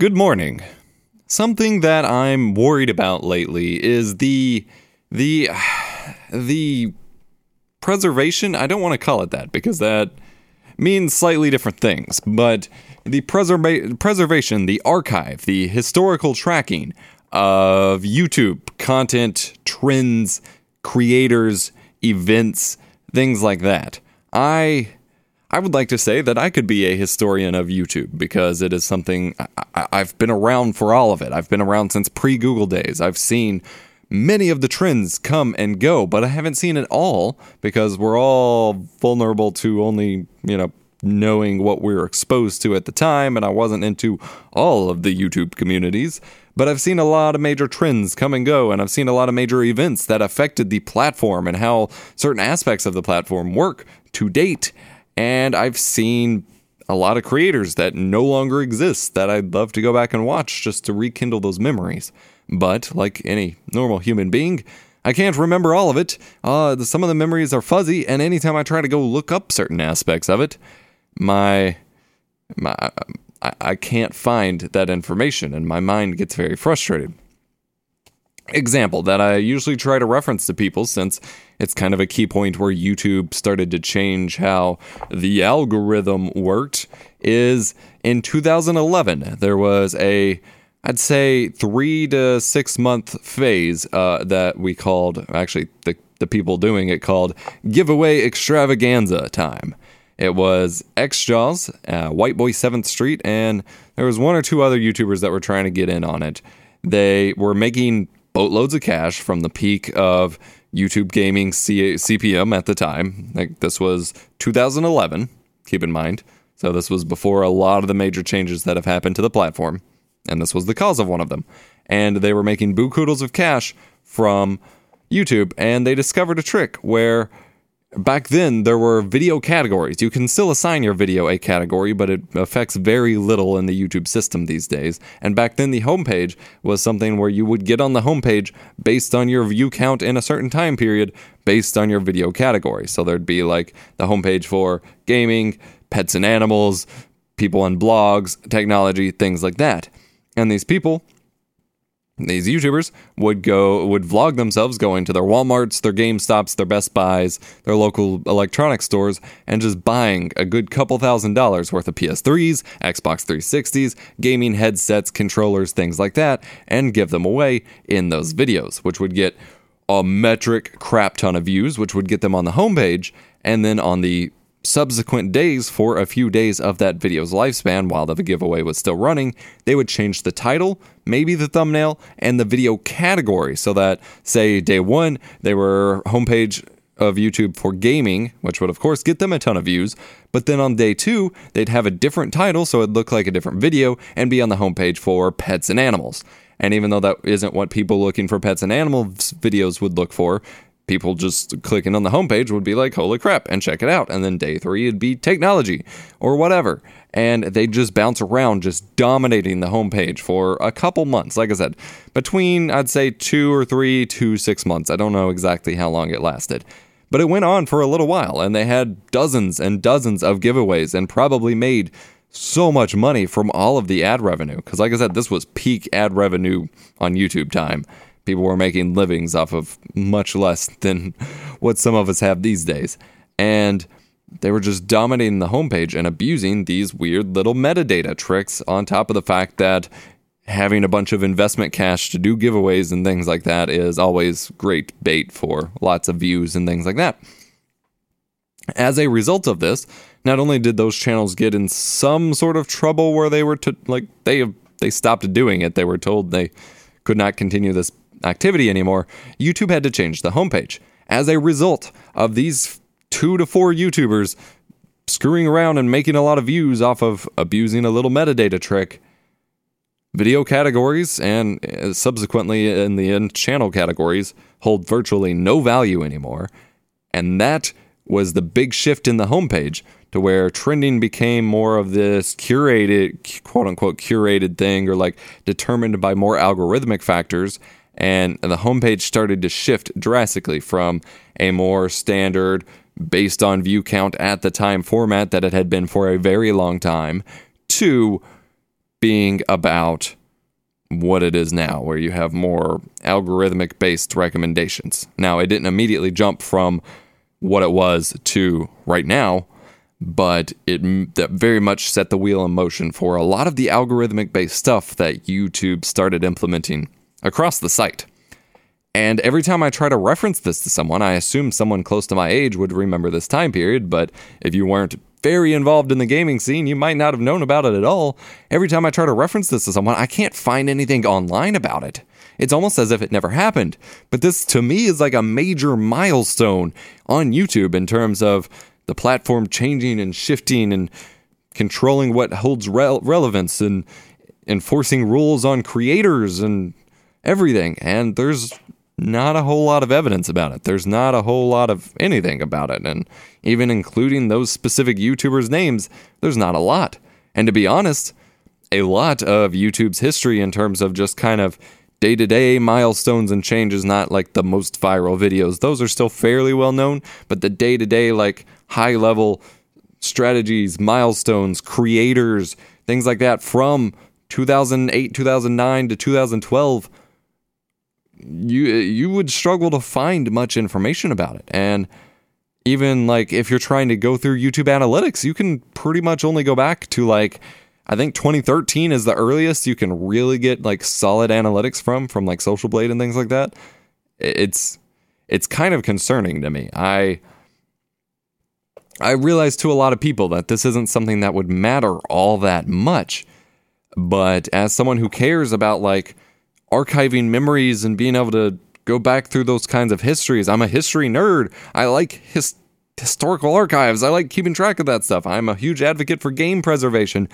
Good morning. Something that I'm worried about lately is the the the preservation. I don't want to call it that because that means slightly different things, but the preserva- preservation, the archive, the historical tracking of YouTube content, trends, creators, events, things like that. I I would like to say that I could be a historian of YouTube because it is something I, have been around for all of it. I've been around since pre Google days. I've seen many of the trends come and go, but I haven't seen it all because we're all vulnerable to only, you know, knowing what we were exposed to at the time, and I wasn't into all of the YouTube communities. But I've seen a lot of major trends come and go, and I've seen a lot of major events that affected the platform and how certain aspects of the platform work to date. And I've seen a lot of creators that no longer exist that I'd love to go back and watch just to rekindle those memories. But like any normal human being, I can't remember all of it. Uh, some of the memories are fuzzy, and anytime I try to go look up certain aspects of it, my my I, I can't find that information and my mind gets very frustrated. Example that I usually try to reference to people since it's kind of a key point where YouTube started to change how the algorithm worked is in 2011 there was a I'd say three to six month phase uh, that we called actually the the people doing it called giveaway extravaganza time. It was xJawz, uh, White Boy 7th Street, and there was one or two other YouTubers that were trying to get in on it. They were making boatloads of cash from the peak of YouTube gaming C- CPM at the time. Like this was 2011, keep in mind. So this was before a lot of the major changes that have happened to the platform, and this was the cause of one of them. And they were making bukudos of cash from YouTube, and they discovered a trick where back then there were video categories. You can still assign your video a category, but it affects very little in the YouTube system these days. And back then the homepage was something where you would get on the homepage based on your view count in a certain time period based on your video category. So there'd be like the homepage for gaming, pets and animals, people and blogs, technology, things like that. And these people these YouTubers would go would vlog themselves going to their Walmarts, their GameStops, their Best Buys, their local electronics stores, and just buying a good couple thousand dollars worth of PS3s, Xbox 360s, gaming headsets, controllers, things like that, and give them away in those videos, which would get a metric crap ton of views, which would get them on the homepage, and then on the subsequent days for a few days of that video's lifespan while the giveaway was still running, they would change the title, maybe the thumbnail, and the video category so that, say, day one, they were homepage of YouTube for gaming, which would of course get them a ton of views. But then on day two, they'd have a different title so it'd look like a different video and be on the homepage for pets and animals. And even though that isn't what people looking for pets and animals videos would look for, people just clicking on the homepage would be like, holy crap, and check it out. And then day three, it'd be technology or whatever. And they just bounce around, just dominating the homepage for a couple months. Like I said, between, I'd say, two or three to six months. I don't know exactly how long it lasted. But it went on for a little while, and they had dozens and dozens of giveaways and probably made so much money from all of the ad revenue. Because, like I said, this was peak ad revenue on YouTube time people were making livings off of much less than what some of us have these days. And they were just dominating the homepage and abusing these weird little metadata tricks on top of the fact that having a bunch of investment cash to do giveaways and things like that is always great bait for lots of views and things like that. As a result of this, not only did those channels get in some sort of trouble where they were to like they they stopped doing it, they were told they could not continue this activity anymore, YouTube had to change the homepage. As a result of these two to four YouTubers screwing around and making a lot of views off of abusing a little metadata trick, video categories and uh, subsequently in the end channel categories hold virtually no value anymore. And that was the big shift in the homepage to where trending became more of this curated, quote unquote, curated thing or like determined by more algorithmic factors and the homepage started to shift drastically from a more standard based on view count at the time format that it had been for a very long time to being about what it is now, where you have more algorithmic based recommendations. Now, it didn't immediately jump from what it was to right now, but it that very much set the wheel in motion for a lot of the algorithmic based stuff that YouTube started implementing across the site. And every time I try to reference this to someone, I assume someone close to my age would remember this time period, but if you weren't very involved in the gaming scene, you might not have known about it at all. Every time I try to reference this to someone, I can't find anything online about it. It's almost as if it never happened. But this, to me, is like a major milestone on YouTube in terms of the platform changing and shifting and controlling what holds re- relevance and enforcing rules on creators and everything. And there's not a whole lot of evidence about it. There's not a whole lot of anything about it. And even including those specific YouTubers' names, there's not a lot. And to be honest, a lot of YouTube's history in terms of just kind of day to day milestones and changes, not like the most viral videos. Those are still fairly well known, but the day to day, like high level strategies, milestones, creators, things like that from 2008, 2009 to 2012 you you would struggle to find much information about it. And even like if you're trying to go through YouTube analytics, you can pretty much only go back to like I think 2013 is the earliest you can really get like solid analytics from from like Social Blade and things like that. It's it's kind of concerning to me. I I realize to a lot of people that this isn't something that would matter all that much. But as someone who cares about like archiving memories and being able to go back through those kinds of histories. I'm a history nerd. I like his, historical archives. I like keeping track of that stuff. I'm a huge advocate for game preservation.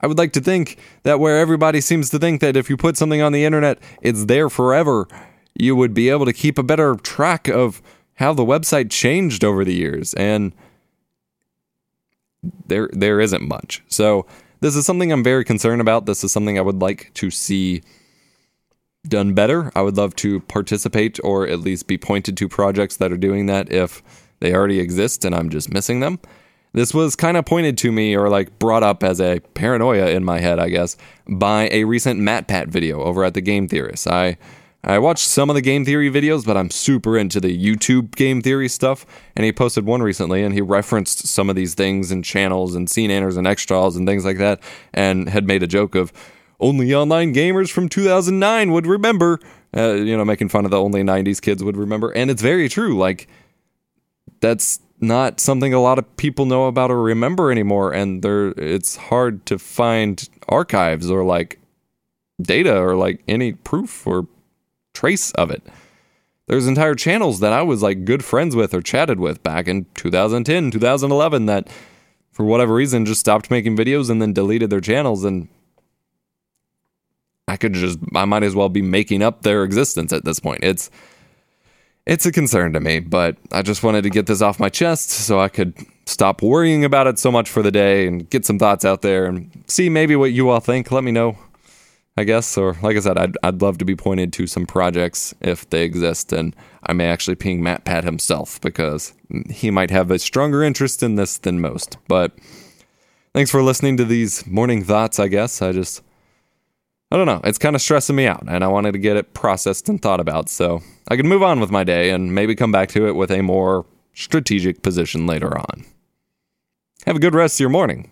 I would like to think that where everybody seems to think that if you put something on the internet, it's there forever, you would be able to keep a better track of how the website changed over the years. And there there isn't much. So this is something I'm very concerned about. This is something I would like to see done better. I would love to participate or at least be pointed to projects that are doing that if they already exist and I'm just missing them. This was kind of pointed to me or like brought up as a paranoia in my head, I guess, by a recent MatPat video over at the Game Theorist. I I watched some of the game theory videos, but I'm super into the YouTube game theory stuff. And he posted one recently and he referenced some of these things and channels and scene enters and extras and things like that and had made a joke of, only online gamers from 2009 would remember. Uh, you know, making fun of the only 90s kids would remember. And it's very true. Like, that's not something a lot of people know about or remember anymore. And there, it's hard to find archives or like data or like any proof or trace of it. There's entire channels that I was like good friends with or chatted with back in 2010, 2011 that for whatever reason just stopped making videos and then deleted their channels and I could just I might as well be making up their existence at this point. It's it's a concern to me, but I just wanted to get this off my chest so I could stop worrying about it so much for the day and get some thoughts out there and see maybe what you all think. Let me know, I guess. Or, like I said, I'd, I'd love to be pointed to some projects if they exist. And I may actually ping MatPat himself because he might have a stronger interest in this than most. But thanks for listening to these morning thoughts, I guess. I just I don't know. It's kind of stressing me out, and I wanted to get it processed and thought about so I could move on with my day and maybe come back to it with a more strategic position later on. Have a good rest of your morning.